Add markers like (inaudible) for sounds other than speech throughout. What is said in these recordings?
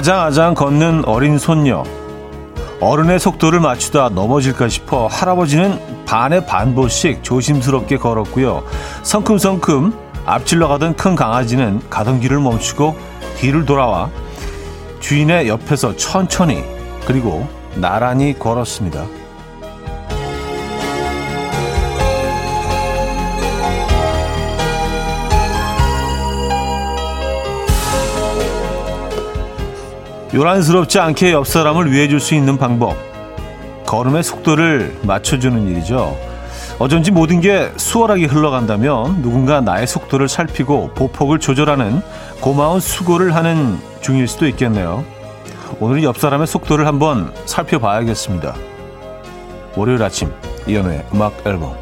아장아장 걷는 어린 손녀. 어른의 속도를 맞추다 넘어질까 싶어 할아버지는 반에 반보씩 조심스럽게 걸었고요. 성큼성큼 앞질러 가던 큰 강아지는 가던 길을 멈추고 뒤를 돌아와 주인의 옆에서 천천히 그리고 나란히 걸었습니다. 요란스럽지 않게 옆 사람을 위해줄 수 있는 방법. 걸음의 속도를 맞춰주는 일이죠. 어쩐지 모든 게 수월하게 흘러간다면 누군가 나의 속도를 살피고 보폭을 조절하는 고마운 수고를 하는 중일 수도 있겠네요. 오늘 옆 사람의 속도를 한번 살펴봐야겠습니다. 월요일 아침 이연우의 음악 앨범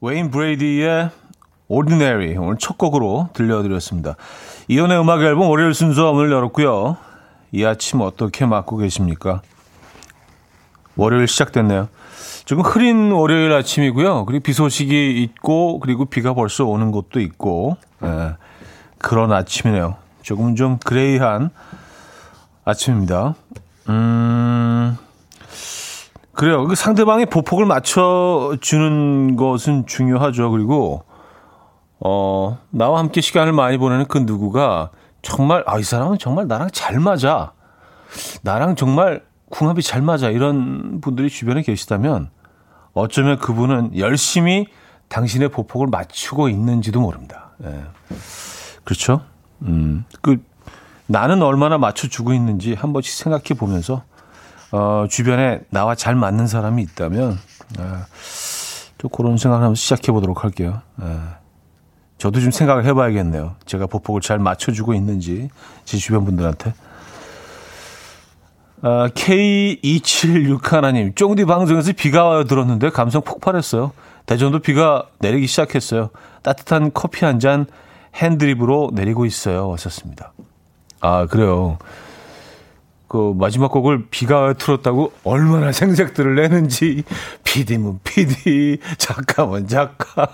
웨인 브레이디의 Ordinary 오늘 첫 곡으로 들려드렸습니다. 이연의 음악 앨범 월요일 순서 문을 열었고요. 이 아침 어떻게 맞고 계십니까? 월요일 시작됐네요. 조금 흐린 월요일 아침이고요. 그리고 비 소식이 있고 그리고 비가 벌써 오는 곳도 있고 예, 그런 아침이네요. 조금 좀 그레이한 아침입니다. 음, 그래요. 그 상대방의 보폭을 맞춰주는 것은 중요하죠. 그리고 어, 나와 함께 시간을 많이 보내는 그 누구가 정말, 아, 이 사람은 정말 나랑 잘 맞아. 나랑 정말 궁합이 잘 맞아. 이런 분들이 주변에 계시다면 어쩌면 그분은 열심히 당신의 보폭을 맞추고 있는지도 모릅니다. 예. 그렇죠? 음, 그, 나는 얼마나 맞춰주고 있는지 한 번씩 생각해 보면서, 어, 주변에 나와 잘 맞는 사람이 있다면, 아, 또 그런 생각을 한번 시작해 보도록 할게요. 예. 저도 좀 생각을 해봐야겠네요. 제가 보폭을 잘 맞춰주고 있는지 제 주변 분들한테. 아, K276 하나님, 쫑디 방송에서 비가 와요 들었는데 감성 폭발했어요. 대전도 비가 내리기 시작했어요. 따뜻한 커피 한 잔 핸드립으로 내리고 있어요. 왔었습니다. 아, 그래요. 그 마지막 곡을 비가 틀었다고 얼마나 생색들을 내는지 PD면 PD, 작가면 작가,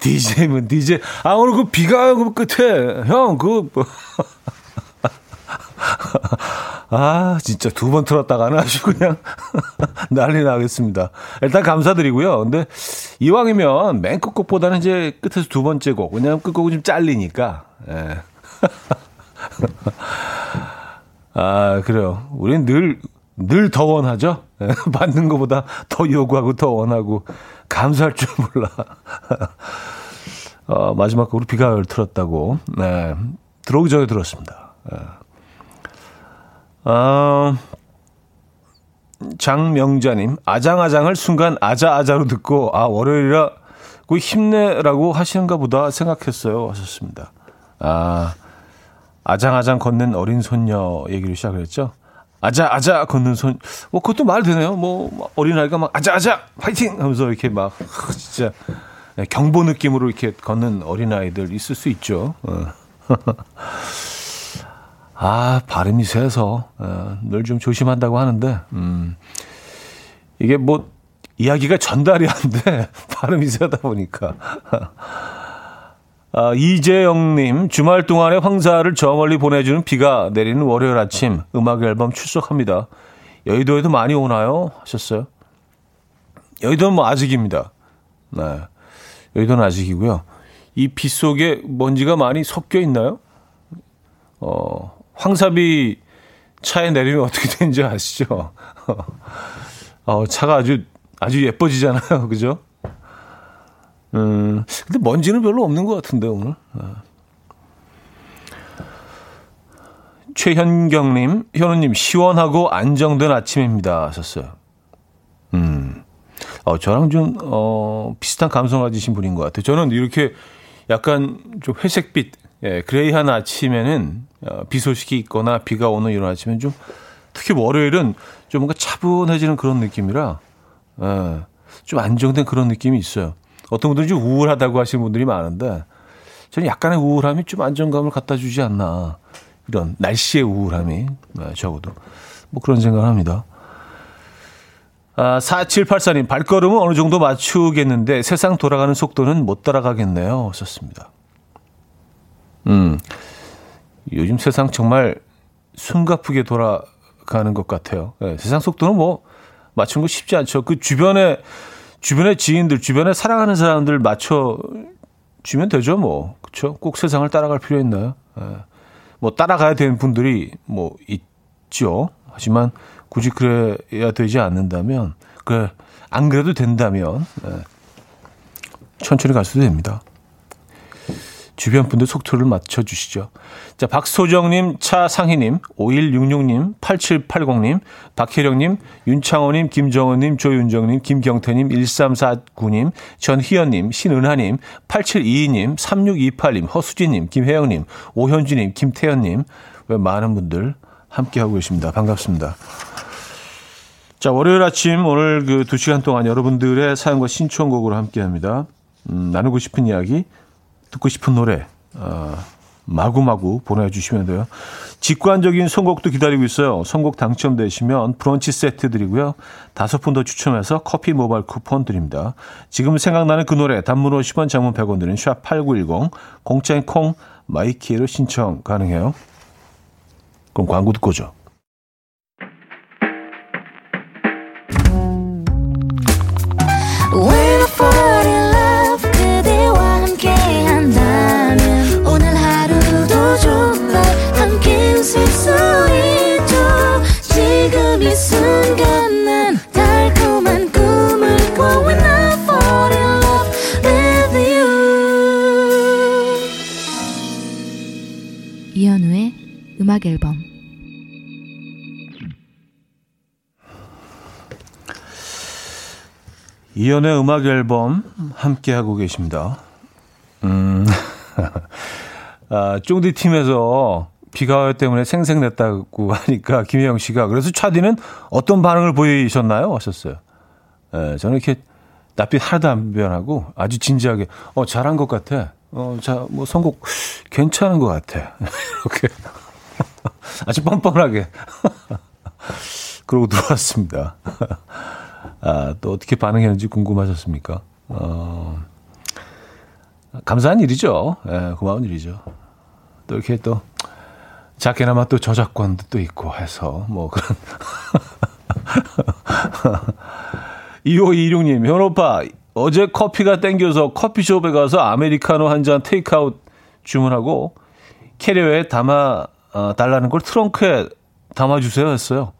DJ면 DJ. 아 오늘 그 비가 그 끝에 형그 뭐. (laughs) 아, 진짜 두 번 틀었다가는 아주 그냥 (laughs) 난리 나겠습니다. 일단 감사드리고요. 근데 이왕이면 맨 끝곡보다는 이제 끝에서 두 번째 곡. 왜냐면 끝곡은 좀 잘리니까. 예. (laughs) 아, 그래요. 우리는 늘, 늘 더 원하죠? 예, (laughs) 받는 것보다 더 요구하고 더 원하고, 감사할 줄 몰라. (laughs) 어, 마지막 곡으로 비가 틀었다고. 네. 들어오기 전에 들었습니다. 네. 어, 장명자님, 아장아장을 순간 아자아자로 듣고, 아, 월요일이라고 힘내라고 하시는가 보다 생각했어요. 하셨습니다. 아, 아장아장 걷는 어린 손녀 얘기를 시작을 했죠. 아자 아자 걷는 손, 뭐 그것도 말 되네요. 뭐 어린 아이가 막 아자 아자 파이팅 하면서 이렇게 막 (laughs) 진짜 경보 느낌으로 이렇게 걷는 어린 아이들 있을 수 있죠. 어. (laughs) 아 발음이 세서 어, 늘좀 조심한다고 하는데 음, 이게 뭐 이야기가 전달이 안 돼. (laughs) 발음이 세다 보니까. 아, 이재영님, 주말 동안에 황사를 저 멀리 보내주는 비가 내리는 월요일 아침 음악 앨범 출석합니다. 여의도에도 많이 오나요? 하셨어요. 여의도는 뭐 아직입니다. 네. 여의도는 아직이고요. 이 비 속에 먼지가 많이 섞여 있나요? 어, 황사비 차에 내리면 어떻게 되는지 아시죠? (laughs) 어, 차가 아주, 아주 예뻐지잖아요. (laughs) 그죠? 음, 근데 먼지는 별로 없는 것 같은데, 오늘. 아. 최현경님, 현우님, 시원하고 안정된 아침입니다. 하셨어요. 음, 어, 저랑 좀, 어, 비슷한 감성 가지신 분인 것 같아요. 저는 이렇게 약간 좀 회색빛, 예, 그레이한 아침에는 어, 비 소식이 있거나 비가 오는 이런 아침엔 좀, 특히 월요일은 좀 뭔가 차분해지는 그런 느낌이라, 예, 좀 안정된 그런 느낌이 있어요. 어떤 분들은 좀 우울하다고 하시는 분들이 많은데 저는 약간의 우울함이 좀 안정감을 갖다 주지 않나. 이런 날씨의 우울함이 네, 적어도 뭐 그런 생각을 합니다. 아, 4784님, 발걸음은 어느 정도 맞추겠는데 세상 돌아가는 속도는 못 따라가겠네요. 썼습니다. 음. 요즘 세상 정말 숨가쁘게 돌아가는 것 같아요. 네, 세상 속도는 뭐 맞추는 거 쉽지 않죠. 그 주변에 주변의 지인들, 주변에 사랑하는 사람들 맞춰 주면 되죠, 뭐. 그렇죠? 꼭 세상을 따라갈 필요 있나요? 네. 뭐 따라가야 되는 분들이 뭐 있죠. 하지만 굳이 그래야 되지 않는다면 그래 안 그래도 된다면 네. 천천히 갈 수도 됩니다. 주변 분들 속도를 맞춰주시죠. 자, 박소정님, 차상희님, 5166님, 8780님, 박혜령님, 윤창호님, 김정은님, 조윤정님, 김경태님, 1349님, 전희연님, 신은하님, 8722님, 3628님, 허수진님, 김혜영님, 오현주님, 김태현님, 왜 많은 분들 함께하고 계십니다. 반갑습니다. 자, 월요일 아침 오늘 그 두 시간 동안 여러분들의 사연과 신청곡으로 함께 합니다. 음, 나누고 싶은 이야기, 듣고 싶은 노래, 어, 마구마구 보내주시면 돼요. 직관적인 선곡도 기다리고 있어요. 선곡 당첨되시면 브런치 세트 드리고요. 다섯 분 더 추첨해서 커피 모바일 쿠폰 드립니다. 지금 생각나는 그 노래 단문 50원 장문 100원 드는 샵8910 공짜인 콩 마이K로 신청 가능해요. 그럼 광고 듣고 죠 음악 앨범 이연의 음악 앨범 함께 하고 계십니다. 음. (laughs) 아, 쫑디 팀에서 비가 때문에 생생냈다고 하니까 김혜영 씨가 그래서 차디는 어떤 반응을 보이셨나요? 하셨어요. 예, 저는 이렇게 낯빛 하나도 안 변하고 아주 진지하게 어 잘한 것 같아. 어, 자, 뭐 선곡 괜찮은 것 같아. (laughs) 이렇게 아주 뻔뻔하게. (laughs) 그러고 들어왔습니다. 아, 또 어떻게 반응했는지 궁금하셨습니까? 어, 감사한 일이죠. 예, 네, 고마운 일이죠. 또 이렇게 또 작게나마 또 저작권도 또 있고 해서 뭐 그런 (laughs) 2526님 현오빠 어제 커피가 땡겨서 커피숍에 가서 아메리카노 한 잔 테이크아웃 주문하고 캐리어에 담아 어, 달라는 걸 트렁크에 담아주세요 했어요.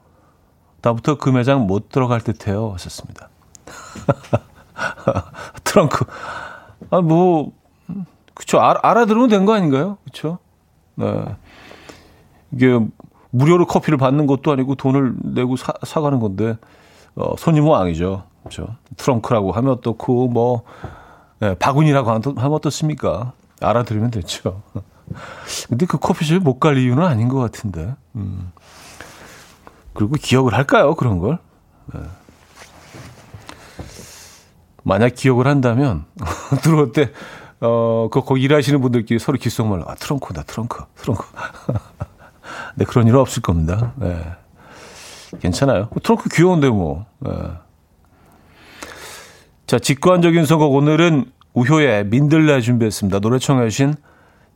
다부터 그 매장 못 들어갈 듯해요 하셨습니다. (laughs) 트렁크 아 뭐 그쵸 알, 알아들으면 된 거 아닌가요? 그쵸? 네 이게 무료로 커피를 받는 것도 아니고 돈을 내고 사, 사가는 건데 어, 손님은 왕이죠. 그렇죠. 트렁크라고 하면 어떻고 뭐 네, 바구니라고 하면 어떻습니까? 알아들으면 됐죠. 근데 그 커피숍에 못 갈 이유는 아닌 것 같은데. 음. 그리고 기억을 할까요? 그런 걸? 네. 만약 기억을 한다면, (laughs) 들어올 때, 어, 그, 거기 일하시는 분들끼리 서로 귓속말로, 아, 트렁크다, 트렁크, 트렁크. (laughs) 네, 그런 일은 없을 겁니다. 네. 괜찮아요. 트렁크 귀여운데, 뭐. 네. 자, 직관적인 선곡. 오늘은 우효의 민들레 준비했습니다. 노래 청해주신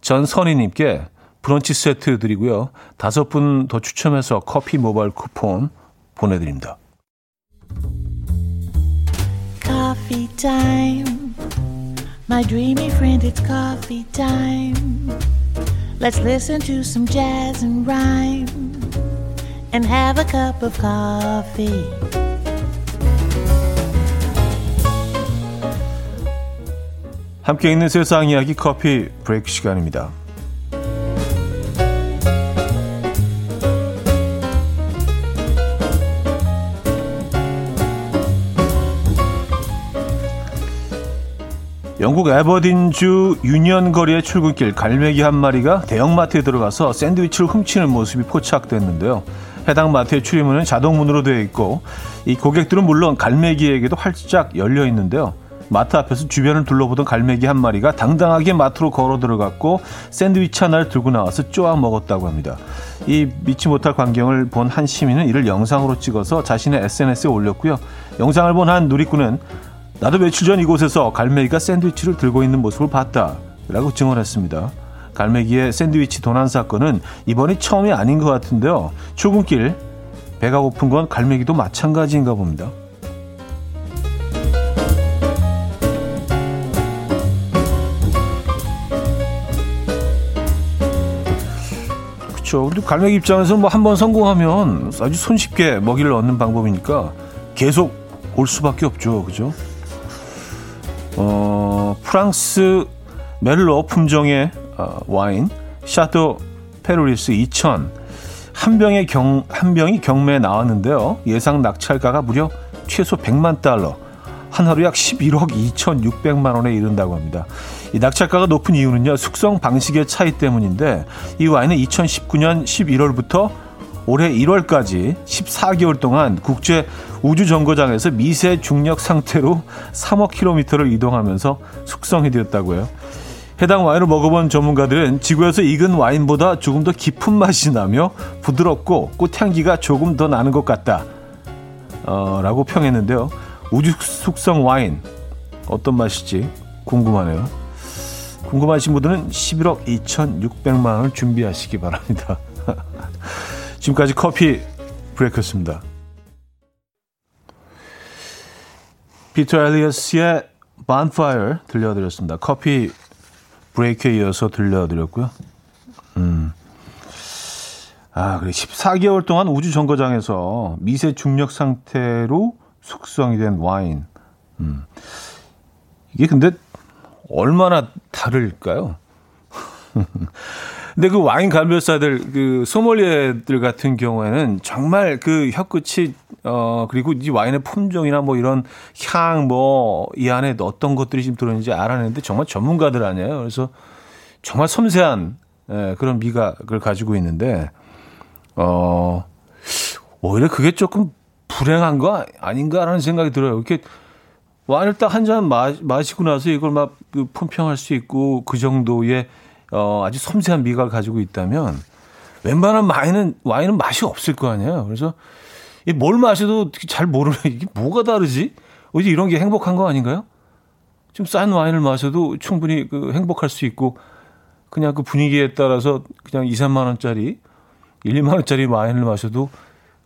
전 선희님께 브런치 세트 드리고요. 다섯 분 더 추첨해서 커피 모바일 쿠폰 보내드립니다. Coffee time. My dreamy friend, it's coffee time. Let's listen to some jazz and rhyme and have a cup of coffee. 함께 있는 세상 이야기 커피 브레이크 시간입니다. 영국 에버딘주 유니언 거리의 출근길 갈매기 한 마리가 대형마트에 들어가서 샌드위치를 훔치는 모습이 포착됐는데요. 해당 마트의 출입문은 자동문으로 되어 있고 이 고객들은 물론 갈매기에게도 활짝 열려 있는데요. 마트 앞에서 주변을 둘러보던 갈매기 한 마리가 당당하게 마트로 걸어 들어갔고 샌드위치 하나를 들고 나와서 쪼아 먹었다고 합니다. 이 믿지 못할 광경을 본 한 시민은 이를 영상으로 찍어서 자신의 SNS에 올렸고요. 영상을 본 한 누리꾼은 나도 며칠 전 이곳에서 갈매기가 샌드위치를 들고 있는 모습을 봤다. 라고 증언했습니다. 갈매기의 샌드위치 도난 사건은 이번이 처음이 아닌 것 같은데요. 출근길 배가 고픈 건 갈매기도 마찬가지인가 봅니다. 그렇죠. 근데 갈매기 입장에서 뭐 한 번 성공하면 아주 손쉽게 먹이를 얻는 방법이니까 계속 올 수밖에 없죠. 그죠? 어, 프랑스 멜로 품종의 어, 와인 샤토 페트뤼스 2000 한 병의 경, 한 병이 경매에 나왔는데요. 예상 낙찰가가 무려 최소 100만 달러, 한 하루 약 11억 2,600만 원에 이른다고 합니다. 이 낙찰가가 높은 이유는요, 숙성 방식의 차이 때문인데, 이 와인은 2019년 11월부터 올해 1월까지 14개월 동안 국제 우주 정거장에서 미세 중력 상태로 3억 킬로미터를 이동하면서 숙성이 되었다고요. 해당 와인을 먹어본 전문가들은 지구에서 익은 와인보다 조금 더 깊은 맛이 나며 부드럽고 꽃향기가 조금 더 나는 것 같다. 어, 라고 평했는데요. 우주 숙성 와인 어떤 맛일지 궁금하네요. 궁금하신 분들은 11억 2,600만 원을 준비하시기 바랍니다. (laughs) 지금까지 커피 브레이크였습니다. 피터 엘리어스의 Bonfire 들려드렸습니다. 커피 브레이크에 이어서 들려드렸고요. 음. 아, 그래. 14개월 동안 우주 정거장에서 미세 중력 상태로 숙성이 된 와인. 음. 이게 근데 얼마나 다를까요? (laughs) 근데 그 와인 감별사들, 그 소믈리에들 같은 경우에는 정말 그 혀끝이 어 그리고 이 와인의 품종이나 뭐 이런 향 뭐 이 안에 어떤 것들이 지금 들어있는지 알아내는데 정말 전문가들 아니에요. 그래서 정말 섬세한 예, 그런 미각을 가지고 있는데 어 오히려 그게 조금 불행한 거 아닌가라는 생각이 들어요. 이렇게 와인을 딱 한 잔 마시고 나서 이걸 막그 품평할 수 있고 그 정도의 어, 아주 섬세한 미각을 가지고 있다면 웬만한 와인은 와인은 맛이 없을 거 아니에요. 그래서 뭘 마셔도 잘 모르는 이게 뭐가 다르지? 어디 이런 게 행복한 거 아닌가요? 좀 싼 와인을 마셔도 충분히 그 행복할 수 있고 그냥 그 분위기에 따라서 그냥 2, 3만 원짜리 1, 2만 원짜리 와인을 마셔도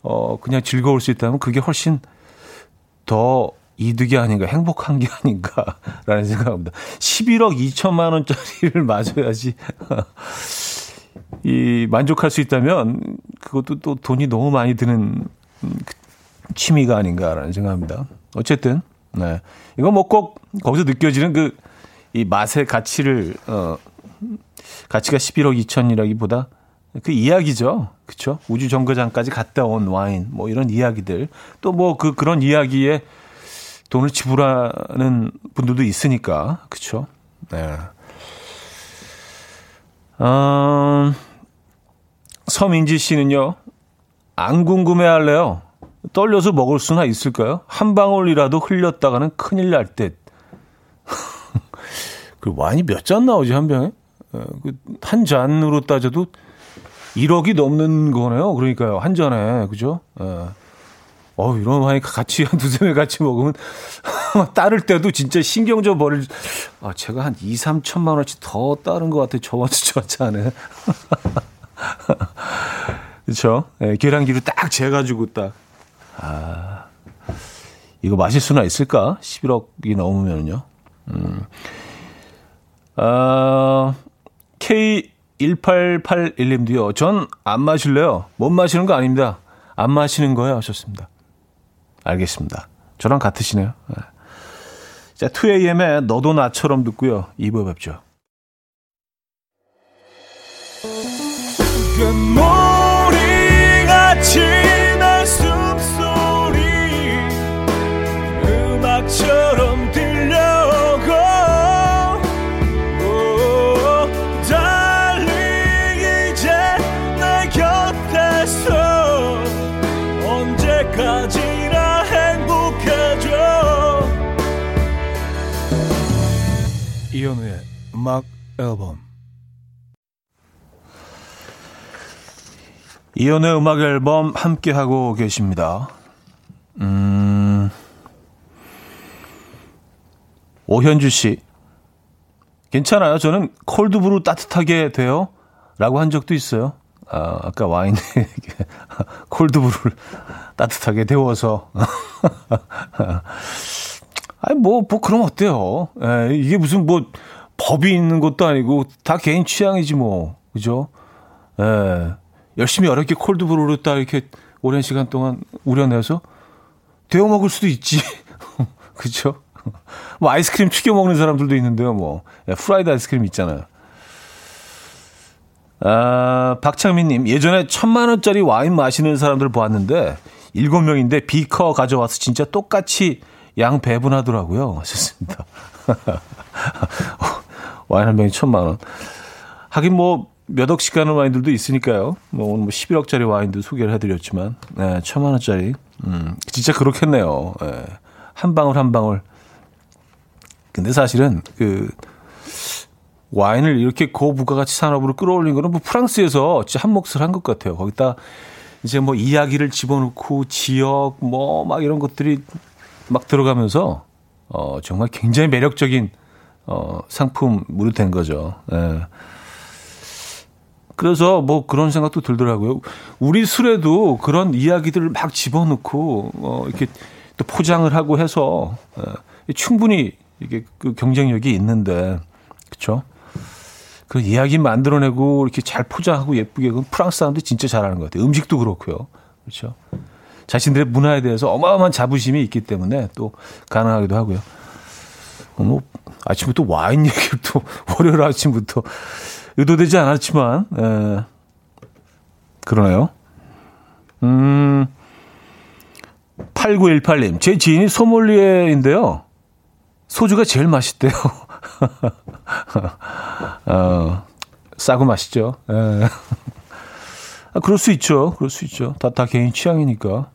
어 그냥 즐거울 수 있다면 그게 훨씬 더 이득이 아닌가, 행복한 게 아닌가라는 생각합니다. 11억 2천만 원짜리를 맞아야지 이 만족할 수 있다면 그것도 또 돈이 너무 많이 드는 취미가 아닌가라는 생각합니다. 어쨌든 네 이거 뭐 꼭 거기서 느껴지는 그 이 맛의 가치를 어 가치가 11억 2천이라기보다 그 이야기죠. 그렇죠? 우주 정거장까지 갔다 온 와인 뭐 이런 이야기들 또 뭐 그 그런 이야기에 돈을 지불하는 분들도 있으니까 그렇죠. 네. 음, 서민지 씨는요. 안 궁금해할래요. 떨려서 먹을 수나 있을까요? 한 방울이라도 흘렸다가는 큰일 날 듯. (laughs) 그 와인이 몇 잔 나오지 한 병에? 예, 그한 잔으로 따져도 1억이 넘는 거네요. 그러니까요. 한 잔에. 그죠? 예. 어, 이런 와인 같이 한 두세 배 같이 먹으면 (laughs) 따를 때도 진짜 신경 좀 버릴. 아, 제가 한 2, 3천만 원치 더 따른 것 같아요. 주 저번에. 그렇죠? 네, 계란기를 딱 재가지고 딱. 아, 이거 마실 수나 있을까? 11억이 넘으면요. 음. 아, K1881님도요. 전 안 마실래요. 못 마시는 거 아닙니다. 안 마시는 거예요. 하셨습니다. 알겠습니다. 저랑 같으시네요. 네. 자, 2AM의 너도 나처럼 듣고요. 2부 뵙죠. 금모리같이 날 숨소리 음악처럼 이현우의 음악 앨범 이현우의 음악 앨범 함께 하고 계십니다. 음, 오현주 씨 괜찮아요. 저는 콜드브루 따뜻하게 돼요. 라고 한 적도 있어요. 아, 아까 와인, (laughs) 콜드브루를 따뜻하게 데워서. (laughs) 아니, 뭐, 뭐, 그럼 어때요? 에, 예, 이게 무슨 뭐, 법이 있는 것도 아니고, 다 개인 취향이지 뭐. 그죠? 에, 예. 열심히 어렵게 콜드브루를 딱 이렇게 오랜 시간 동안 우려내서 데워 먹을 수도 있지. (laughs) 그죠? 뭐 아이스크림 튀겨 먹는 사람들도 있는데요. 뭐 예, 프라이드 아이스크림 있잖아요. 아, 박창민님 예전에 천만 원짜리 와인 마시는 사람들 보았는데 일곱 명인데 비커 가져와서 진짜 똑같이 양 배분하더라고요. (laughs) 하셨습니다. (laughs) 와인 한 병이 천만 원. 하긴 뭐 몇 억씩 가는 와인들도 있으니까요. 뭐 오늘 뭐 11억짜리 와인도 소개를 해드렸지만, 네, 천만 원짜리. 음, 진짜 그렇겠네요. 네, 한 방울 한 방울 근데 사실은 그 와인을 이렇게 고부가가치 산업으로 끌어올린 거는 뭐 프랑스에서 진짜 한 몫을 한 것 같아요. 거기다 이제 뭐 이야기를 집어넣고 지역 뭐 막 이런 것들이 막 들어가면서 어 정말 굉장히 매력적인 어 상품으로 된 거죠. 예. 그래서 뭐 그런 생각도 들더라고요. 우리 술에도 그런 이야기들을 막 집어넣고 어 이렇게 또 포장을 하고 해서 예. 충분히 이게 그 경쟁력이 있는데 그렇죠? 그 이야기 만들어내고 이렇게 잘 포장하고 예쁘게 그건 프랑스 사람들이 진짜 잘하는 것 같아요. 음식도 그렇고요. 그렇죠? 자신들의 문화에 대해서 어마어마한 자부심이 있기 때문에 또 가능하기도 하고요. 어, 뭐 아침부터 와인 (laughs) 얘기를 또 월요일 아침부터 의도되지 않았지만 에, 그러네요. 음 8918님 제 지인이 소믈리에인데요. 소주가 제일 맛있대요. (laughs) 어, 싸고 맛있죠. 예. 아, 그럴 수 있죠. 그럴 수 있죠. 다, 다 개인 취향이니까.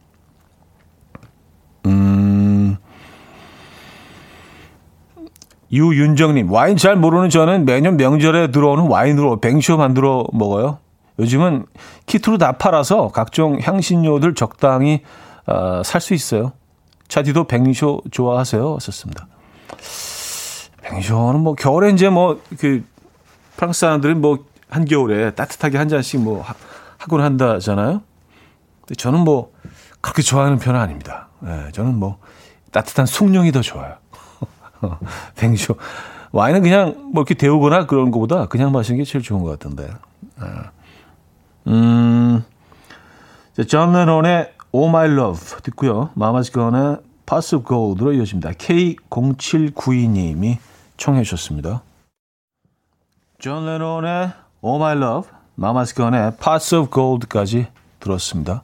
음. 유윤정님, 와인 잘 모르는 저는 매년 명절에 들어오는 와인으로 뱅쇼 만들어 먹어요. 요즘은 키트로 다 팔아서 각종 향신료들 적당히 어, 살수 있어요. 차디도 뱅쇼 좋아하세요? 썼습니다. 뱅쇼는 뭐 겨울에 이제 뭐 그 프랑스 사람들은 뭐 한겨울에 따뜻하게 한 잔씩 뭐 하곤 한다잖아요. 근데 저는 뭐 그렇게 좋아하는 편은 아닙니다. 네, 저는 뭐 따뜻한 숭늉이 더 좋아요. (laughs) 뱅쇼 와인은 그냥 뭐 이렇게 데우거나 그런 것보다 그냥 마시는 게 제일 좋은 것 같은데. 네. 음, 존 레논의 Oh My Love 듣고요. 마마스 건의 Pots of Gold로 이어집니다. K0792님이 청해 주셨습니다. 존 레논의 Oh My Love, 마마스 건의 Pots of Gold까지 들었습니다.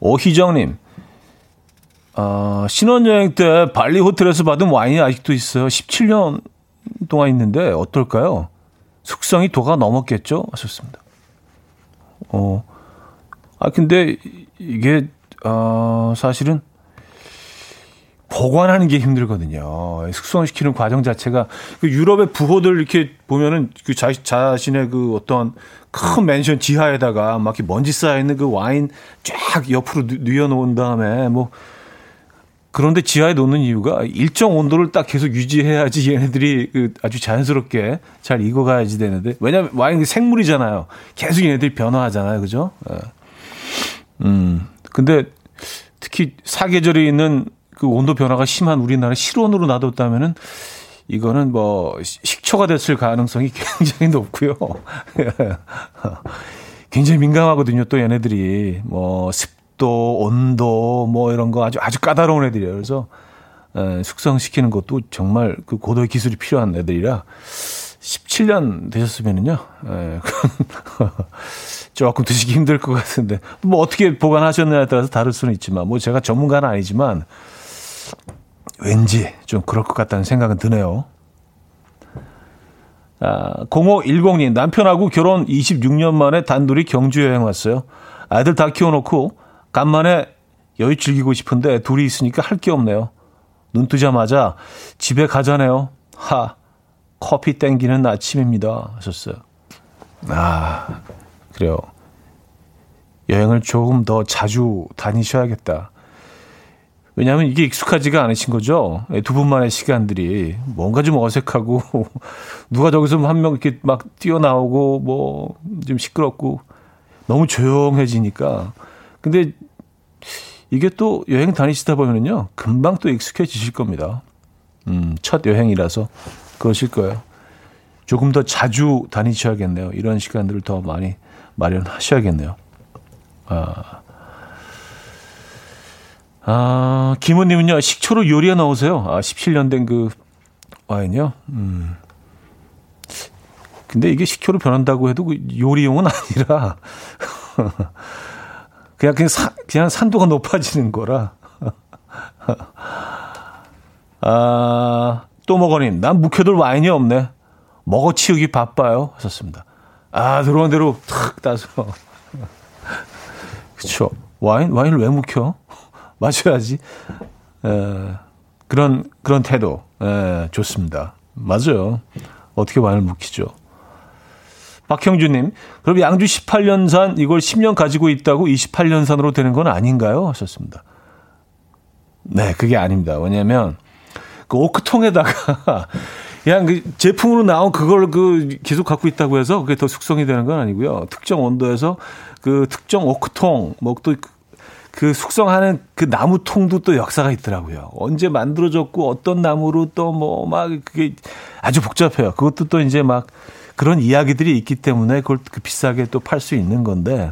오희정님, 어, 신혼여행 때 발리 호텔에서 받은 와인이 아직도 있어요. 17년 동안 있는데 어떨까요? 숙성이 도가 넘었겠죠? 하셨습니다. 어, 아, 근데 이게 어, 사실은 보관하는 게 힘들거든요. 숙성시키는 과정 자체가 그 유럽의 부호들 이렇게 보면은 그 자, 자신의 그 어떤 큰 맨션 지하에다가 막 이렇게 먼지 쌓여 있는 그 와인 쫙 옆으로 뉘어 놓은 다음에 뭐 그런데 지하에 놓는 이유가 일정 온도를 딱 계속 유지해야지 얘네들이 그 아주 자연스럽게 잘 익어가야지 되는데 왜냐하면 와인이 생물이잖아요. 계속 얘네들이 변화하잖아요, 그죠? 예. 음. 근데 특히 사계절이 있는 그 온도 변화가 심한 우리나라 실온으로 놔뒀다면은 이거는 뭐 식초가 됐을 가능성이 (laughs) 굉장히 높고요. (laughs) 굉장히 민감하거든요. 또 얘네들이 뭐 습도, 온도 뭐 이런 거 아주 아주 까다로운 애들이에요. 그래서 에, 숙성시키는 것도 정말 그 고도의 기술이 필요한 애들이라 17년 되셨으면은요. 에, (laughs) 조금 드시기 힘들 것 같은데 뭐 어떻게 보관하셨느냐에 따라서 다를 수는 있지만 뭐 제가 전문가는 아니지만 왠지 좀 그럴 것 같다는 생각은 드네요. 아, 0510님 남편하고 결혼 26년 만에 단둘이 경주 여행 왔어요. 아이들 다 키워놓고 간만에 여유 즐기고 싶은데 둘이 있으니까 할 게 없네요. 눈 뜨자마자 집에 가자네요. 하 커피 땡기는 아침입니다. 하셨어요. 아 그래요. 여행을 조금 더 자주 다니셔야겠다. 왜냐하면 이게 익숙하지가 않으신 거죠. 예, 두 분만의 시간들이 뭔가 좀 어색하고 (laughs) 누가 저기서 한 명 이렇게 막 뛰어나오고 뭐 좀 시끄럽고 너무 조용해지니까. 근데 이게 또 여행 다니시다 보면은요 금방 또 익숙해지실 겁니다. 음, 첫 여행이라서 그러실 거예요. 조금 더 자주 다니셔야겠네요. 이런 시간들을 더 많이 마련하셔야겠네요. 아, 아 김은님은요, 식초로 요리에 넣으세요. 아, 17년 된 그 와인이요? 음. 근데 이게 식초로 변한다고 해도 그 요리용은 아니라, (laughs) 그냥, 그냥, 사, 그냥 산도가 높아지는 거라. (laughs) 아, 또 먹어님, 난 묵혀둘 와인이 없네. 먹어 치우기 바빠요. 하셨습니다. 아, 들어온 대로 탁 따서. (laughs) 그쵸. 와인, 와인을 왜 묵혀? 마셔야지. 에, 그런, 그런 태도. 에, 좋습니다. 맞아요. 어떻게 와인을 묵히죠? 박형주님, 그럼 양주 18년산 이걸 10년 가지고 있다고 28년산으로 되는 건 아닌가요? 하셨습니다. 네, 그게 아닙니다. 왜냐면, 그 오크통에다가 (laughs) 그냥 그 제품으로 나온 그걸 그 계속 갖고 있다고 해서 그게 더 숙성이 되는 건 아니고요. 특정 온도에서 그 특정 오크통, 뭐 또 그 숙성하는 그 나무 통도 또 역사가 있더라고요. 언제 만들어졌고 어떤 나무로 또 뭐 막 그게 아주 복잡해요. 그것도 또 이제 막 그런 이야기들이 있기 때문에 그걸 그 비싸게 또 팔 수 있는 건데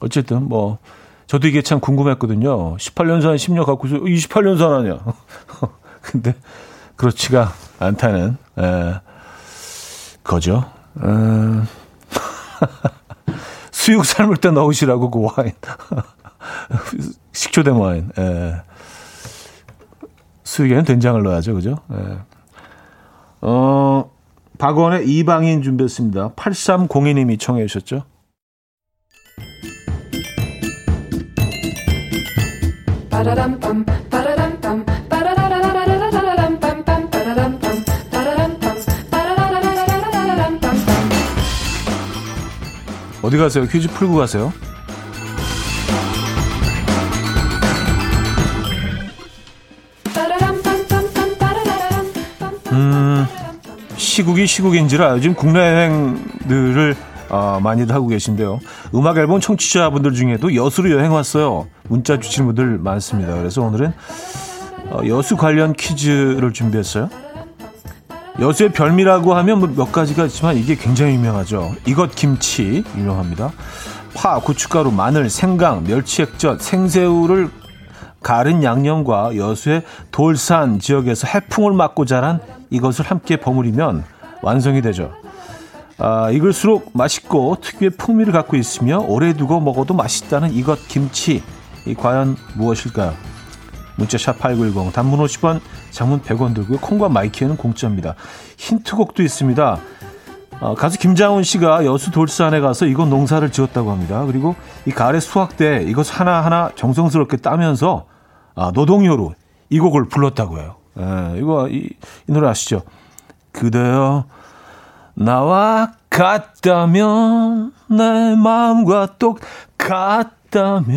어쨌든 뭐 저도 이게 참 궁금했거든요. 18년산 10년 갖고서 28년산 아니야. (laughs) 근데 그렇지가 않다는 에, 거죠. 에, (laughs) 수육 삶을 때 넣으시라고 그 와인. (laughs) (laughs) 식초된 와인. 에. 수육에는 된장을 넣어야죠. 그죠? 에. 어, 박원의 이방인 준비했습니다. 8302님이 청해 주셨죠? 어디 가세요? 퀴즈 풀고 가세요. 시국이 시국인지라 요즘 국내 여행들을 어, 많이들 하고 계신데요. 음악 앨범 청취자분들 중에도 여수로 여행 왔어요. 문자 주신 분들 많습니다. 그래서 오늘은 어, 여수 관련 퀴즈를 준비했어요. 여수의 별미라고 하면 뭐 몇 가지가 있지만 이게 굉장히 유명하죠. 이것 김치 유명합니다. 파, 고춧가루, 마늘, 생강, 멸치액젓, 생새우를 가른 양념과 여수의 돌산 지역에서 해풍을 맞고 자란 이것을 함께 버무리면 완성이 되죠. 아, 익을수록 맛있고 특유의 풍미를 갖고 있으며 오래 두고 먹어도 맛있다는 이것 김치. 이 과연 무엇일까요? 문자 샵8910 단문 50원 장문 100원 들고요. 콩과 마이키에는 공짜입니다. 힌트곡도 있습니다. 어, 가수 김장훈 씨가 여수 돌산에 가서 이곳 농사를 지었다고 합니다. 그리고 이 가을에 수확 때 이것 하나하나 정성스럽게 따면서 아, 노동요로 이 곡을 불렀다고 해요. 예, 이거 이, 이 노래 아시죠? 그대여 나와 같다면 내 마음과 똑같다면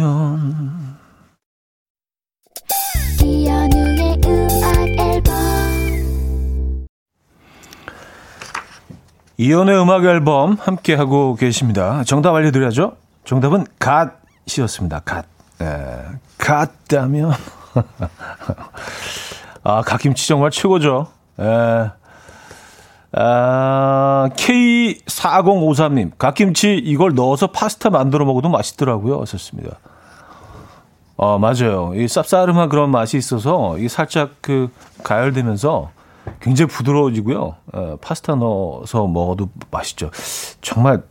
이연우의 음악 앨범 이연의 음악 앨범 함께 하고 계십니다. 정답 알려드려야죠. 정답은 갓이었습니다. 갓. 예, 갓다면 (laughs) 아 갓김치 정말 최고죠. 예. 아, K4053님, 갓김치 이걸 넣어서 파스타 만들어 먹어도 맛있더라고요. 하셨습니다. 어, 맞아요. 이 쌉싸름한 그런 맛이 있어서 이 살짝 그 가열되면서 굉장히 부드러워지고요. 어, 파스타 넣어서 먹어도 맛있죠. 정말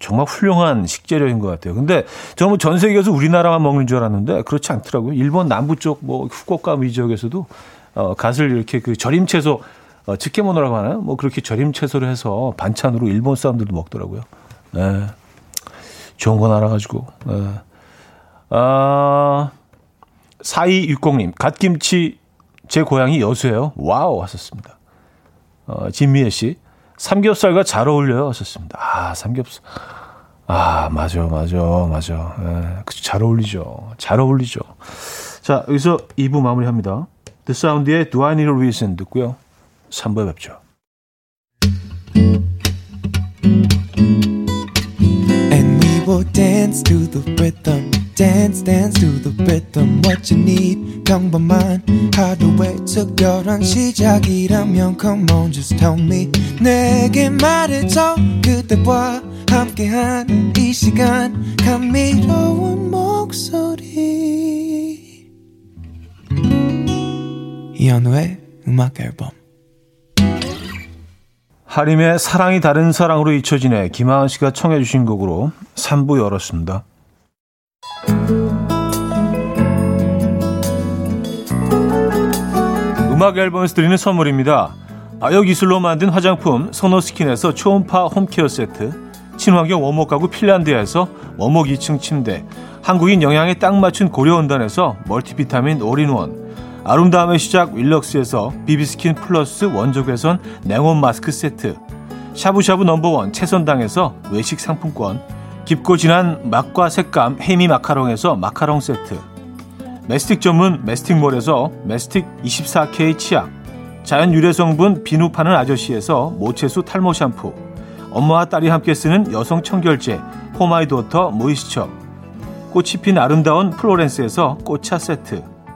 정말 훌륭한 식재료인 것 같아요. 근데 저는 뭐전 세계에서 우리나라만 먹는 줄 알았는데 그렇지 않더라고요. 일본 남부 쪽 뭐 후쿠오카 이 지역에서도 어, 갓을 이렇게 그 절임 채소 어, 직계모노라고 하나요? 뭐 그렇게 절임 채소를 해서 반찬으로 일본 사람들도 먹더라고요. 네. 좋은 건 알아가지고. 네. 아, 4260님, 갓김치 제 고향이 여수예요. 와우 하셨습니다. 어, 진미애 씨, 삼겹살과 잘 어울려요 하셨습니다. 아, 삼겹살. 아, 맞아, 맞아, 맞아. 예, 그잘 어울리죠. 잘 어울리죠. 자, 여기서 2부 마무리합니다. The Sound의 Do I Need a Reason 듣고요. 3부에 뵙죠. Will dance to the rhythm. dance dance to the rhythm what you need 평범한 하루의 특별한 시작이라면 come on just tell me 내게 말해줘 그대와 함께한 이 시간 감미로운 목소리 이현우의 음악 앨범 하림의 사랑이 다른 사랑으로 잊혀지네 김하은 씨가 청해 주신 곡으로 3부 열었습니다. 음악 앨범에서 드리는 선물입니다. 바이오기술로 만든 화장품 소노스킨에서 초음파 home care 세트 친환경 원목 가구 핀란드에서 원목 2층 침대 한국인 영양에 딱 맞춘 고려원단에서 멀티비타민 올인원 아름다움의 시작 윌럭스에서 비비스킨 플러스 원적외선 냉온 마스크 세트. 샤브샤브 number one 채선당에서 외식 상품권. 깊고 진한 맛과 색감 해미 마카롱에서 마카롱 세트. 메스틱 전문 메스틱몰에서 메스틱 24K 치약. 자연 유래 성분 비누 파는 아저씨에서 모체수 탈모 샴푸. 엄마와 딸이 함께 쓰는 여성 청결제 포마이도터 모이스처. 꽃이 핀 아름다운 플로렌스에서 꽃차 세트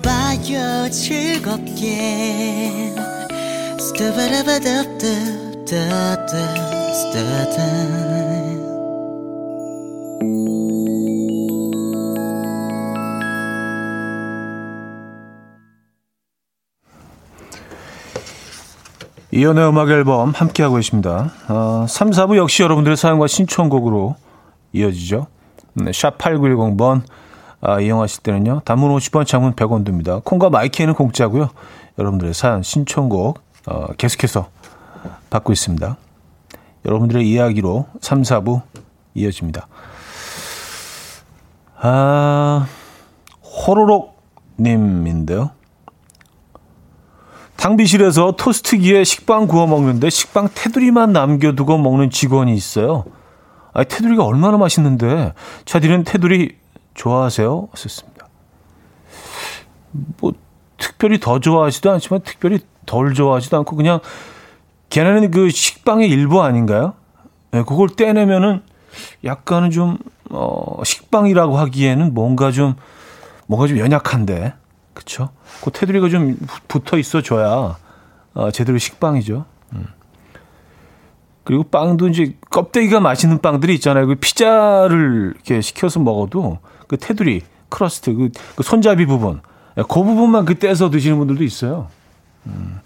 들어봐요 즐겁게 이연의 음악 앨범 함께하고 계십니다. 어, 3, 4부 역시 여러분들의 사연과 신청곡으로 이어지죠. 네, 샵 8910번 아, 이용하실 때는요. 단문 50원, 장문 100원 듭니다. 콩과 마이키에는 공짜고요. 여러분들의 사연, 신청곡 어, 계속해서 받고 있습니다. 여러분들의 이야기로 3, 4부 이어집니다. 아, 호로록 님인데요. 탕비실에서 토스트기에 식빵 구워 먹는데 식빵 테두리만 남겨두고 먹는 직원이 있어요. 아, 테두리가 얼마나 맛있는데 차디는 테두리 좋아하세요? 썼습니다. 뭐 특별히 더 좋아하지도 않지만 특별히 덜 좋아하지도 않고 그냥 걔네는 그 식빵의 일부 아닌가요? 네, 그걸 떼내면은 약간은 좀 어, 식빵이라고 하기에는 뭔가 좀 뭔가 좀 연약한데 그쵸? 그 테두리가 좀 붙어 있어 줘야 어, 제대로 식빵이죠. 음. 그리고 빵도 이제 껍데기가 맛있는 빵들이 있잖아요. 그 피자를 이렇게 시켜서 먹어도 그 테두리, 크러스트, 그, 그 손잡이 부분, 그 부분만 그 떼서 드시는 분들도 있어요. 음.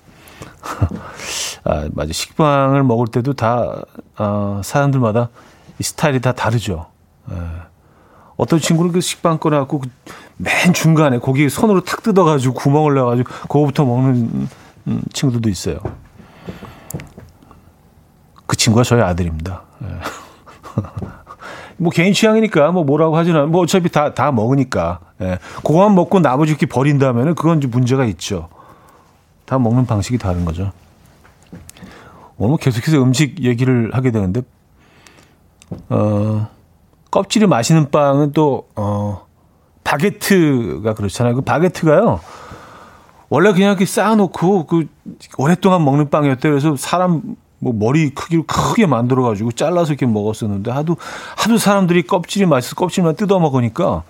(laughs) 아, 맞아. 식빵을 먹을 때도 다, 어, 사람들마다 이 스타일이 다 다르죠. 예. 어떤 친구는 그 식빵 꺼내갖고 그 맨 중간에 고기 손으로 탁 뜯어가지고 구멍을 내가지고 그거부터 먹는 음, 친구들도 있어요. 그 친구가 저희 아들입니다. 예. (laughs) 뭐 개인 취향이니까 뭐 뭐라고 하지는 않뭐 어차피 다 다 먹으니까 예. 그거만 먹고 나머지 이렇게 버린다면은 그건 좀 문제가 있죠. 다 먹는 방식이 다른 거죠. 오늘 뭐 계속해서 음식 얘기를 하게 되는데 어 껍질이 맛있는 빵은 또어 바게트가 그렇잖아요. 그 바게트가요. 원래 그냥 이렇게 쌓아놓고 그 오랫동안 먹는 빵이었대. 그래서 사람 뭐 머리 크기로 크게 만들어 가지고 잘라서 이렇게 먹었었는데 하도 하도 사람들이 껍질이 맛있어 껍질만 뜯어 먹으니까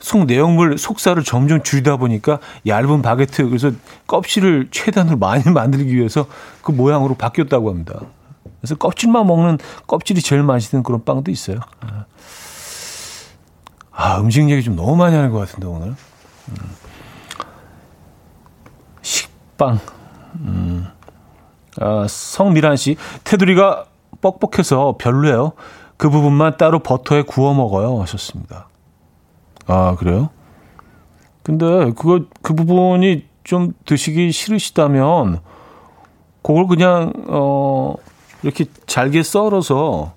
속 내용물 속살을 점점 줄이다 보니까 얇은 바게트 그래서 껍질을 최대한으로 많이 (laughs) 만들기 위해서 그 모양으로 바뀌었다고 합니다. 그래서 껍질만 먹는 껍질이 제일 맛있는 그런 빵도 있어요. 아 음식 얘기 좀 너무 많이 하는 것 같은데 오늘 음. 식빵. 음. 아, 성미란 씨 테두리가 뻑뻑해서 별로예요. 그 부분만 따로 버터에 구워 먹어요. 하셨습니다. 아, 그래요? 근데 그거, 그 부분이 좀 드시기 싫으시다면, 그걸 그냥, 어, 이렇게 잘게 썰어서,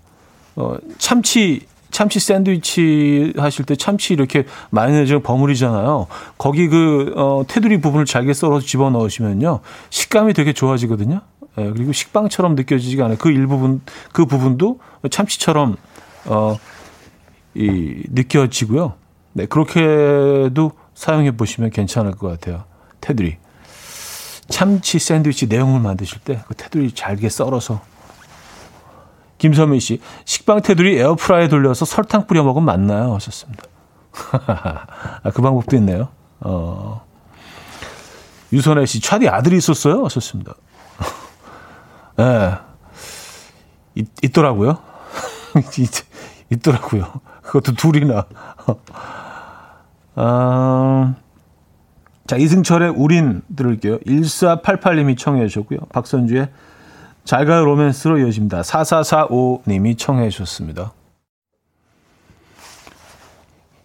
어, 참치, 참치 샌드위치 하실 때 참치 이렇게 마요네즈 버무리잖아요. 거기 그, 어, 테두리 부분을 잘게 썰어서 집어 넣으시면요. 식감이 되게 좋아지거든요. 예, 그리고 식빵처럼 느껴지지가 않아요. 그 일부분, 그 부분도 참치처럼, 어, 이, 느껴지고요. 네, 그렇게도 사용해 보시면 괜찮을 것 같아요. 테두리. 참치 샌드위치 내용을 만드실 때 그 테두리 잘게 썰어서 김선민 씨, 식빵 테두리 에어프라이에 돌려서 설탕 뿌려 먹으면 맞나요? 하셨습니다. (laughs) 아, 그 방법도 있네요. 어. 유선혜 씨, 차디 아들이 있었어요? 하셨습니다. 예. 네. 있, 있더라고요. (laughs) 있, 있더라고요. 그것도 둘이나. 아, 자, 이승철의 우린 들을게요. 1488님이 청해 주셨고요. 박선주의 잘가요 로맨스로 이어집니다. 4445님이 청해 주셨습니다.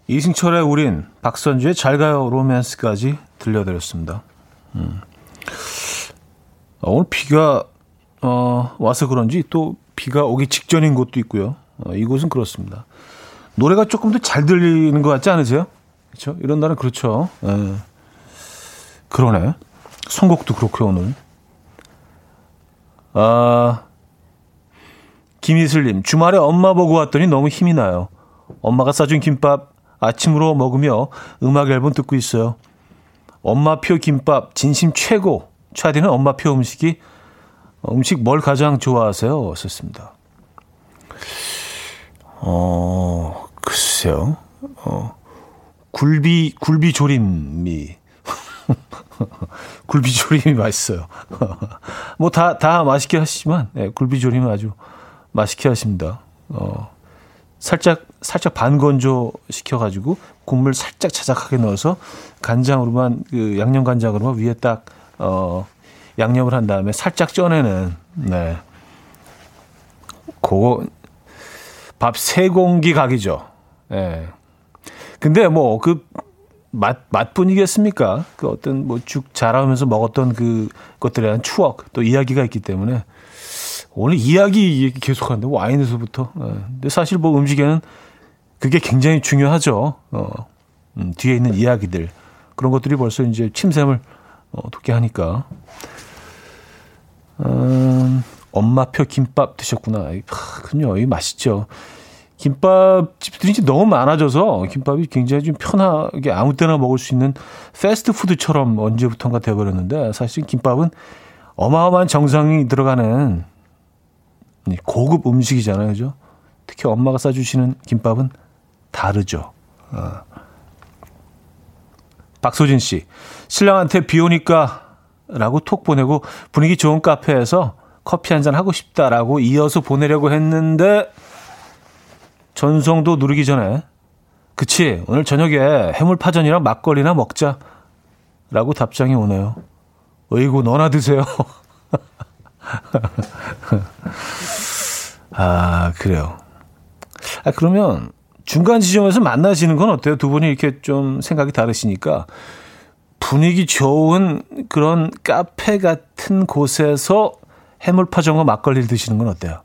이승철의 우린, 박선주의 잘가요 로맨스까지 들려드렸습니다. 음. 어, 오늘 비가 어, 와서 그런지 또 비가 오기 직전인 곳도 있고요. 어, 이곳은 그렇습니다. 노래가 조금 더 잘 들리는 것 같지 않으세요? 그렇죠? 이런 날은 그렇죠. 예. 그러네. 선곡도 그렇고요, 오늘. 아, 김희슬님, 주말에 엄마 보고 왔더니 너무 힘이 나요. 엄마가 싸준 김밥 아침으로 먹으며 음악 앨범 듣고 있어요. 엄마표 김밥 진심 최고. 차디는 엄마표 음식이 음식 뭘 가장 좋아하세요? 썼습니다. 어, 글쎄요. 어, 굴비, 굴비 조림이. (laughs) 굴비 조림이 맛있어요. (laughs) 뭐 다, 다 맛있게 하시지만, 네, 굴비 조림은 아주 맛있게 하십니다. 어, 살짝, 살짝 반건조 시켜가지고 국물 살짝 자작하게 넣어서 간장으로만, 그 양념 간장으로만 위에 딱, 어, 양념을 한 다음에 살짝 쪄내는, 네. 그거, 밥 세 공기 각이죠. 예. 네. 근데 뭐 그 맛, 맛뿐이겠습니까? 그 어떤 뭐 죽 자라면서 먹었던 그 것들에 대한 추억 또 이야기가 있기 때문에 오늘 이야기 얘기 계속 하는데 와인에서부터. 예. 근데 사실 뭐 음식에는 그게 굉장히 중요하죠. 어, 음, 뒤에 있는 이야기들. 그런 것들이 벌써 이제 침샘을 어, 돋게 하니까. 음, 엄마표 김밥 드셨구나. 아, 그요 이 맛있죠. 김밥집들이 이제 너무 많아져서 김밥이 굉장히 좀 편하게 아무 때나 먹을 수 있는 패스트푸드처럼 언제부턴가 돼버렸는데 사실 김밥은 어마어마한 정성이 들어가는 고급 음식이잖아요. 그죠? 특히 엄마가 싸주시는 김밥은 다르죠. 어. 박소진 씨, 신랑한테 비 오니까 라고 톡 보내고 분위기 좋은 카페에서 커피 한 잔 하고 싶다라고 이어서 보내려고 했는데 전송도 누르기 전에 그치 오늘 저녁에 해물파전이랑 막걸리나 먹자 라고 답장이 오네요. 어이구 너나 드세요. (laughs) 아 그래요. 아 그러면 중간 지점에서 만나시는 건 어때요? 두 분이 이렇게 좀 생각이 다르시니까 분위기 좋은 그런 카페 같은 곳에서 해물파전과 막걸리를 드시는 건 어때요?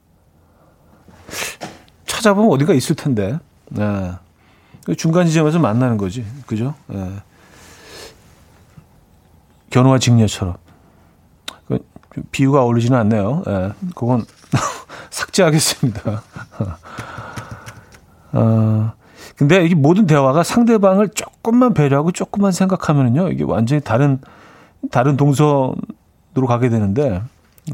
찾아보면 어디가 있을 텐데. 네. 중간 지점에서 만나는 거지. 그죠? 네. 견우와 직녀처럼. 그 비유가 어울리지는 않네요. 네. 그건 (laughs) 삭제하겠습니다. (laughs) 어, 근데 이 모든 대화가 상대방을 조금만 배려하고 조금만 생각하면은요, 이게 완전히 다른 다른 동선으로 가게 되는데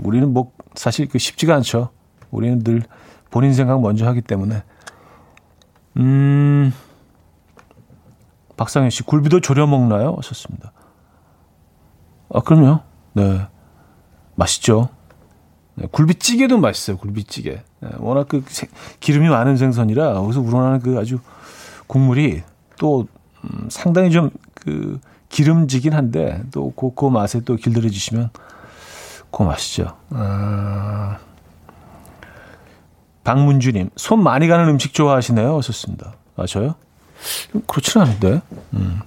우리는 뭐 사실 그 쉽지가 않죠. 우리는 늘 본인 생각 먼저 하기 때문에. 음, 박상현 씨, 굴비도 졸여 먹나요? 하셨습니다. 아, 그럼요. 네. 맛있죠. 네, 굴비찌개도 맛있어요. 굴비찌개. 네, 워낙 그 기름이 많은 생선이라 거기서 우러나는 그 아주 국물이 또 음, 상당히 좀 그 기름지긴 한데 또그 그 맛에 또 길들여지시면 그 맛이죠. 아... 박문주님, 손 많이 가는 음식 좋아하시네요. 하셨습니다. 아, 저요? 그렇진 않은데. 음.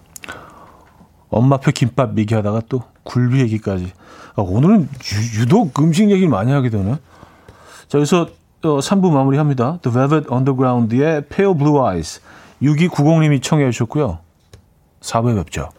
엄마표 김밥 얘기하다가 또 굴비 얘기까지. 아, 오늘은 유, 독 음식 얘기를 많이 하게 되네. 자, 여기서 어, 3부 마무리합니다. The Velvet Underground의 Pale Blue Eyes. 6290님이 청해 주셨고요. 4부에 뵙죠.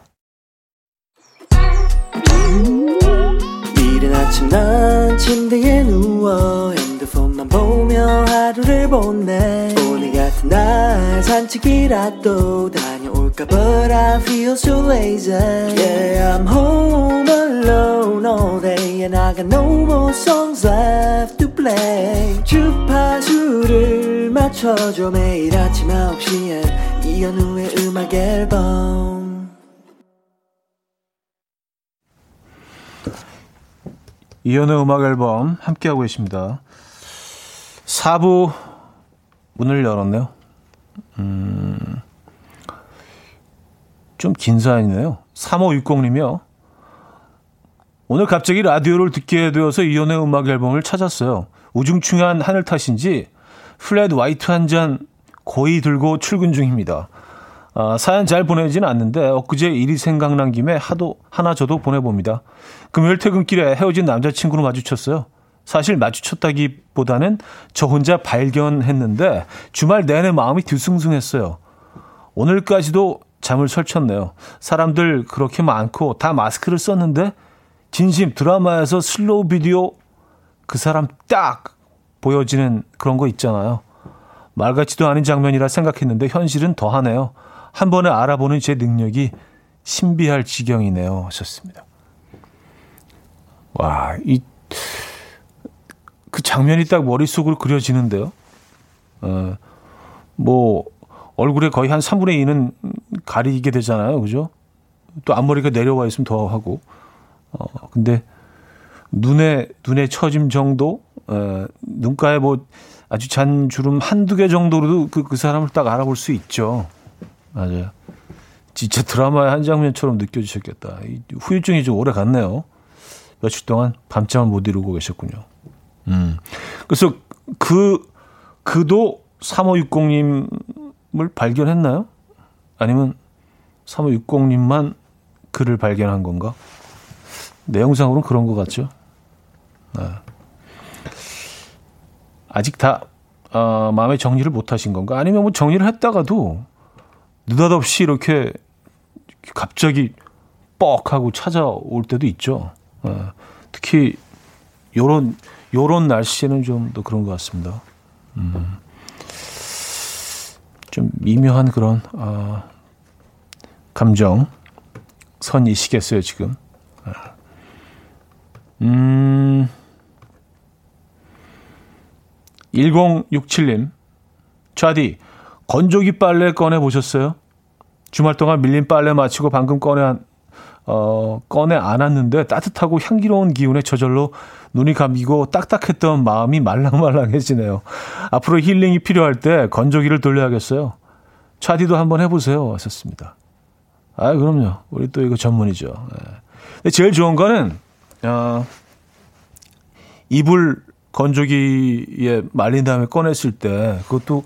이른 아침 난 침대에 누워 핸드폰만 보며 하루를 보내 오늘 같은 날 산책이라도 다 볼까 But I feel so lazy Yeah I'm home alone all day And I got no more songs left play. 주파수를 맞춰줘. 매일 아침 9시에 이현우의 음악 앨범. 이현우의 음악 앨범 함께하고 계십니다. 4부 문을 열었네요. 음... 좀 긴 사연이네요. 3560님이요. 오늘 갑자기 라디오를 듣게 되어서 이연의 음악 앨범을 찾았어요. 우중충한 하늘 탓인지 플랫 화이트 한 잔 거의 들고 출근 중입니다. 아, 사연 잘 보내지는 않는데 엊그제 일이 생각난 김에 하도 하나 저도 보내봅니다. 금요일 퇴근길에 헤어진 남자친구로 마주쳤어요. 사실 마주쳤다기보다는 저 혼자 발견했는데 주말 내내 마음이 뒤숭숭했어요. 오늘까지도 잠을 설쳤네요. 사람들 그렇게 많고 다 마스크를 썼는데 진심 드라마에서 슬로우 비디오 그 사람 딱 보여지는 그런 거 있잖아요. 말 같지도 않은 장면이라 생각했는데 현실은 더하네요. 한 번에 알아보는 제 능력이 신비할 지경이네요. 하셨습니다. 와, 이, 그 장면이 딱 머릿속으로 그려지는데요. 어, 뭐, 얼굴에 거의 한 3분의 2는 가리게 되잖아요. 그죠? 또 앞머리가 내려와 있으면 더 하고. 어, 근데 눈에, 눈에 처짐 정도, 어, 눈가에 뭐 아주 잔 주름 한두 개 정도로도 그, 그 사람을 딱 알아볼 수 있죠. 맞아요. 진짜 드라마의 한 장면처럼 느껴지셨겠다. 후유증이 좀 오래 갔네요. 며칠 동안 밤잠을 못 이루고 계셨군요. 음. 그래서 그, 그도 3560님 을 발견했나요? 아니면 3560님만 글을 발견한 건가? 내용상으로는 그런 것 같죠. 네. 아직 다 어, 마음의 정리를 못 하신 건가? 아니면 뭐 정리를 했다가도 느닷없이 이렇게 갑자기 뻑 하고 찾아올 때도 있죠. 네. 특히 요런 요런 날씨에는 좀 더 그런 것 같습니다. 음. 좀 미묘한 그런 어, 감정 선이시겠어요 지금. 음, 1067님, 좌디 건조기 빨래 꺼내 보셨어요? 주말 동안 밀린 빨래 마치고 방금 꺼내 어, 꺼내 안았는데 따뜻하고 향기로운 기운에 저절로 눈이 감기고 딱딱했던 마음이 말랑말랑해지네요. 앞으로 힐링이 필요할 때 건조기를 돌려야겠어요. 차디도 한번 해보세요. 하셨습니다. 아, 그럼요. 우리 또 이거 전문이죠. 네. 근데 제일 좋은 거는, 어, 이불 건조기에 말린 다음에 꺼냈을 때, 그것도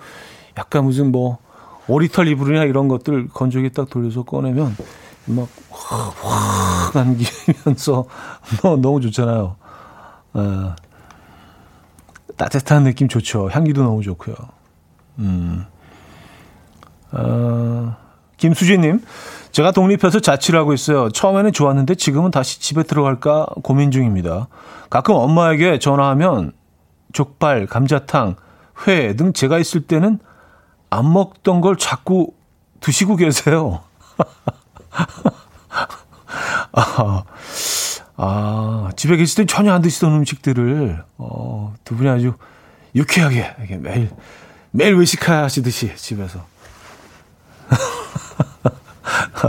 약간 무슨 뭐, 오리털 이불이나 이런 것들 건조기 딱 돌려서 꺼내면, 막, 확, 확 안기면서 (laughs) 너무 좋잖아요. 어, 따뜻한 느낌 좋죠. 향기도 너무 좋고요. 음. 어, 김수진님, 제가 독립해서 자취를 하고 있어요. 처음에는 좋았는데 지금은 다시 집에 들어갈까 고민 중입니다. 가끔 엄마에게 전화하면 족발, 감자탕, 회 등 제가 있을 때는 안 먹던 걸 자꾸 드시고 계세요. (laughs) 아, 아, 집에 계실 때 전혀 안 드시던 음식들을, 어, 두 분이 아주 유쾌하게, 매일, 매일 외식하시듯이 집에서. (laughs)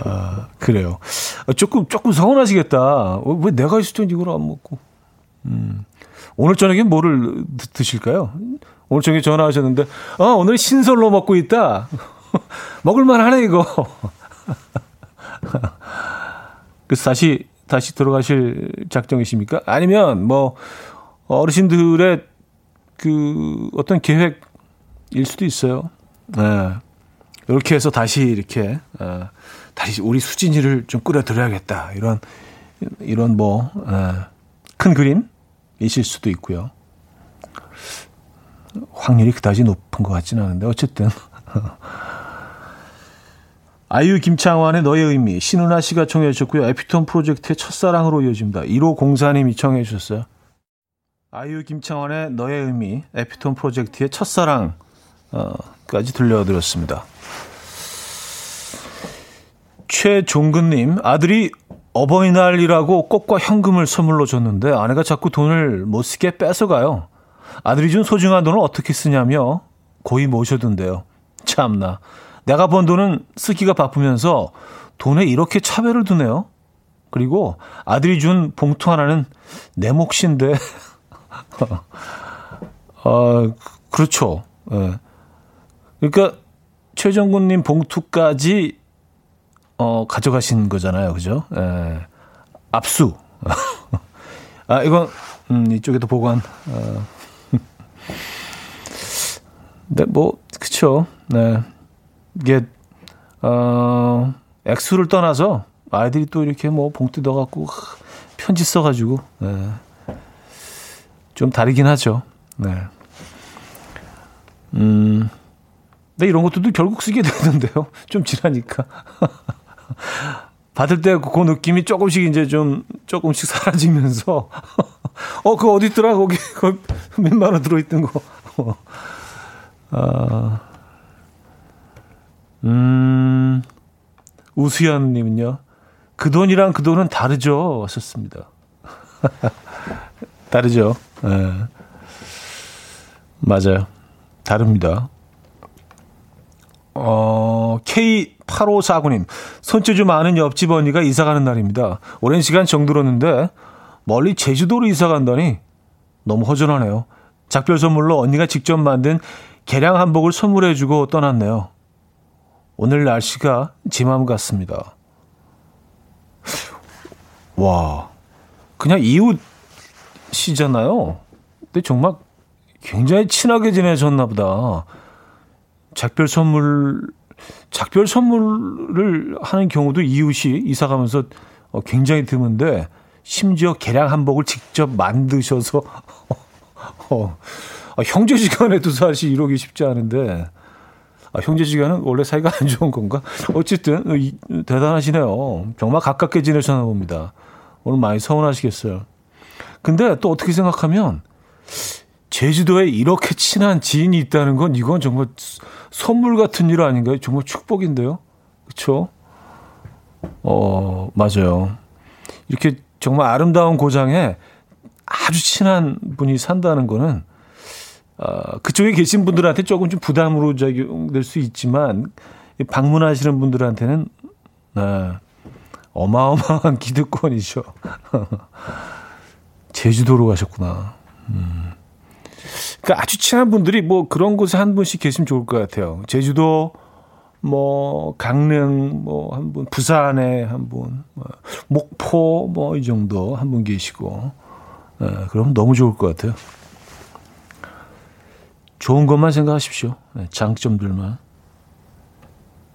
아, (laughs) 그래요. 아, 조금, 조금 서운하시겠다. 어, 왜 내가 있을 땐 이걸 안 먹고. 음. 오늘 저녁에 뭐를 드 실까요? 오늘 저녁에 전화하셨는데, 아, 오늘 신설로 먹고 있다. (laughs) 먹을만 하네, 이거. (laughs) 그래서 다시, 다시 들어가실 작정이십니까? 아니면, 뭐, 어르신들의 그 어떤 계획일 수도 있어요. 네. 이렇게 해서 다시 이렇게, 어, 다시 우리 수진이를 좀 끌어들여야겠다. 이런, 이런 뭐, 어, 큰 그림이실 수도 있고요. 확률이 그다지 높은 것 같지는 않은데, 어쨌든. (laughs) 아이유 김창완의 너의 의미 신은아 씨가 청해 주셨고요. 에피톤 프로젝트의 첫사랑으로 이어집니다. 1호 공사님이 청해 주셨어요. 아이유 김창완의 너의 의미 에피톤 프로젝트의 첫사랑까지 들려드렸습니다. 최종근님 아들이 어버이날이라고 꽃과 현금을 선물로 줬는데 아내가 자꾸 돈을 못 쓰게 뺏어가요. 아들이 준 소중한 돈을 어떻게 쓰냐며 고이 모셔둔대요. 참나. 내가 번 돈은 쓰기가 바쁘면서 돈에 이렇게 차별을 두네요. 그리고 아들이 준 봉투 하나는 내 몫인데. (laughs) 어, 그렇죠. 예. 그러니까 최정군님 봉투까지 어, 가져가신 거잖아요. 그죠? 예. 압수. (laughs) 아, 이건, 음, 이쪽에도 보관. 어. (laughs) 네, 뭐, 그쵸. 네. 이게, 어, 액수를 떠나서 아이들이 또 이렇게 뭐 봉투 넣어갖고 편지 써가지고, 네. 좀 다르긴 하죠. 네. 음, 네, 이런 것들도 결국 쓰게 (laughs) 되는데요. 좀 지나니까. 받을 때 그 느낌이 조금씩 이제 좀 조금씩 사라지면서 (laughs) 어 그거 어디 있더라 거기 그 몇만 원 들어있던 거. 아, 음 우수연님은요 그 돈이랑 그 돈은 다르죠 하셨습니다. (laughs) 다르죠. 네. 맞아요. 다릅니다. 어, K8549님, 손재주 많은 옆집 언니가 이사 가는 날입니다. 오랜 시간 정들었는데, 멀리 제주도로 이사 간다니, 너무 허전하네요. 작별 선물로 언니가 직접 만든 개량 한복을 선물해주고 떠났네요. 오늘 날씨가 지 마음 같습니다. 와, 그냥 이웃이잖아요. 근데 정말 굉장히 친하게 지내셨나 보다. 작별 선물, 작별 선물을 하는 경우도 이웃이 이사 가면서 어, 굉장히 드문데, 심지어 개량 한복을 직접 만드셔서, (laughs) 어, 아, 형제 시간에도 사실 이러기 쉽지 않은데, 아, 형제 시간은 원래 사이가 안 좋은 건가? 어쨌든, 어, 이, 대단하시네요. 정말 가깝게 지내셨나 봅니다. 오늘 많이 서운하시겠어요. 근데 또 어떻게 생각하면, 제주도에 이렇게 친한 지인이 있다는 건 이건 정말 선물 같은 일 아닌가요? 정말 축복인데요. 그렇죠? 어, 맞아요. 이렇게 정말 아름다운 고장에 아주 친한 분이 산다는 거는 어, 그쪽에 계신 분들한테 조금 좀 부담으로 작용될 수 있지만 방문하시는 분들한테는 아, 어마어마한 (laughs) 기득권이죠. (laughs) 제주도로 가셨구나. 음. 그러니까 아주 친한 분들이 뭐 그런 곳에 한 분씩 계시면 좋을 것 같아요. 제주도, 뭐 강릉, 뭐 한 분, 부산에 한 분, 뭐, 목포 뭐 이 정도 한 분 계시고, 네, 그럼 너무 좋을 것 같아요. 좋은 것만 생각하십시오. 네, 장점들만.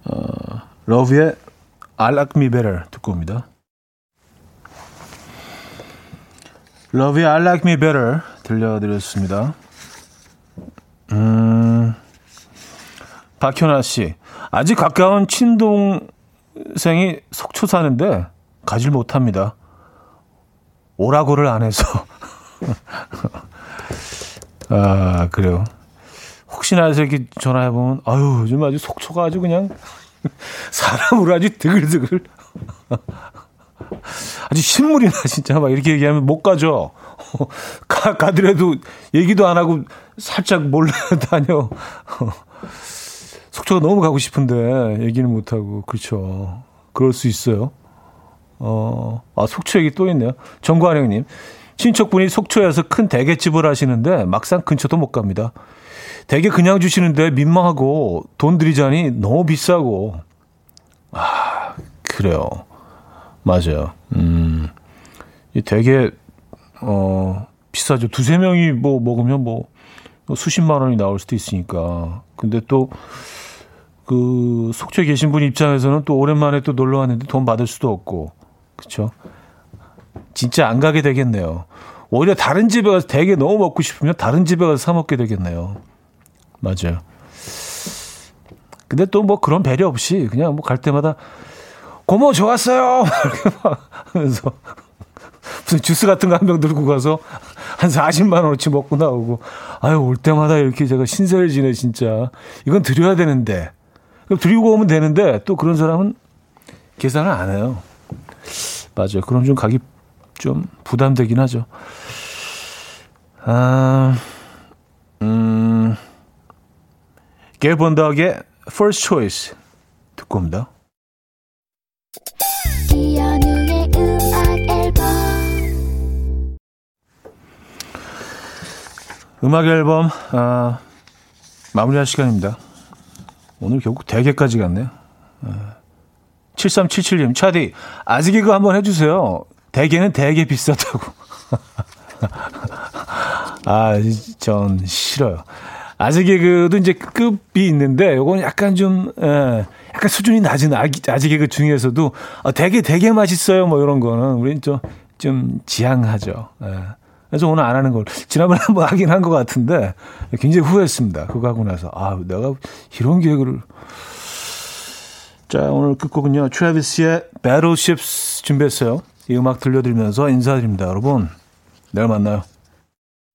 어, 러브의 I Like Me Better 듣고 옵니다. 러브의 I Like Me Better 들려드렸습니다. 음, 박현아 씨. 아직 가까운 친동생이 속초 사는데 가질 못합니다. 오라고를 안 해서. (laughs) 아, 그래요. 혹시나 해서 이렇게 전화해보면, 아유, 요즘 아주 속초가 아주 그냥 (laughs) 사람으로 아주 드글드글 아주 신물이나 (laughs) 진짜 막 이렇게 얘기하면 못 가죠. (laughs) 가, 가더라도 얘기도 안 하고 살짝 몰래 다녀. (laughs) 속초가 너무 가고 싶은데 얘기는 못 하고 그렇죠. 그럴 수 있어요. 어, 아 속초 얘기 또 있네요. 정관영님 친척분이 속초에서 큰 대게집을 하시는데 막상 근처도 못 갑니다. 대게 그냥 주시는데 민망하고 돈 들이자니 너무 비싸고 아 그래요. 맞아요. 음, 이 되게, 어, 비싸죠. 두세 명이 뭐 먹으면 뭐 수십만 원이 나올 수도 있으니까. 근데 또, 그, 속초에 계신 분 입장에서는 또 오랜만에 또 놀러 왔는데 돈 받을 수도 없고. 그쵸? 진짜 안 가게 되겠네요. 오히려 다른 집에 가서 되게 너무 먹고 싶으면 다른 집에 가서 사 먹게 되겠네요. 맞아요. 근데 또 뭐 그런 배려 없이 그냥 뭐 갈 때마다 고모 좋았어요. (laughs) 이렇게 막 하면서 무슨 주스 같은 거 한 병 들고 가서 한 40만 원어치 먹고 나오고 아유 올 때마다 이렇게 제가 신세를 지내 진짜 이건 드려야 되는데 그럼 드리고 오면 되는데 또 그런 사람은 계산을 안 해요. 맞아요. 그럼 좀 가기 좀 부담되긴 하죠. 아, 음, 게본덕의 First Choice 듣고 옵니다. 이연우의 음악 앨범 음악 앨범 아, 마무리할 시간입니다. 오늘 결국 대게까지 갔네요. 아, 7377님, 차디, 아직 이거 한번 해주세요. 대게는 되게 비싸다고. (laughs) 아, 전 싫어요. 아직 개그도 이제 급이 있는데 요건 약간 좀 에, 예, 약간 수준이 낮은 아기, 아직 개그 중에서도 어, 되게 되게 맛있어요 뭐 이런 거는 우리는 좀, 좀 지향하죠. 에. 예. 그래서 오늘 안 하는 걸 지난번에 한번 (laughs) 하긴 한 것 같은데 굉장히 후회했습니다. 그거 하고 나서 아 내가 이런 개그를 자 오늘 끝곡은요 트래비스의 Battleships 준비했어요. 이 음악 들려드리면서 인사드립니다. 여러분 내일 만나요.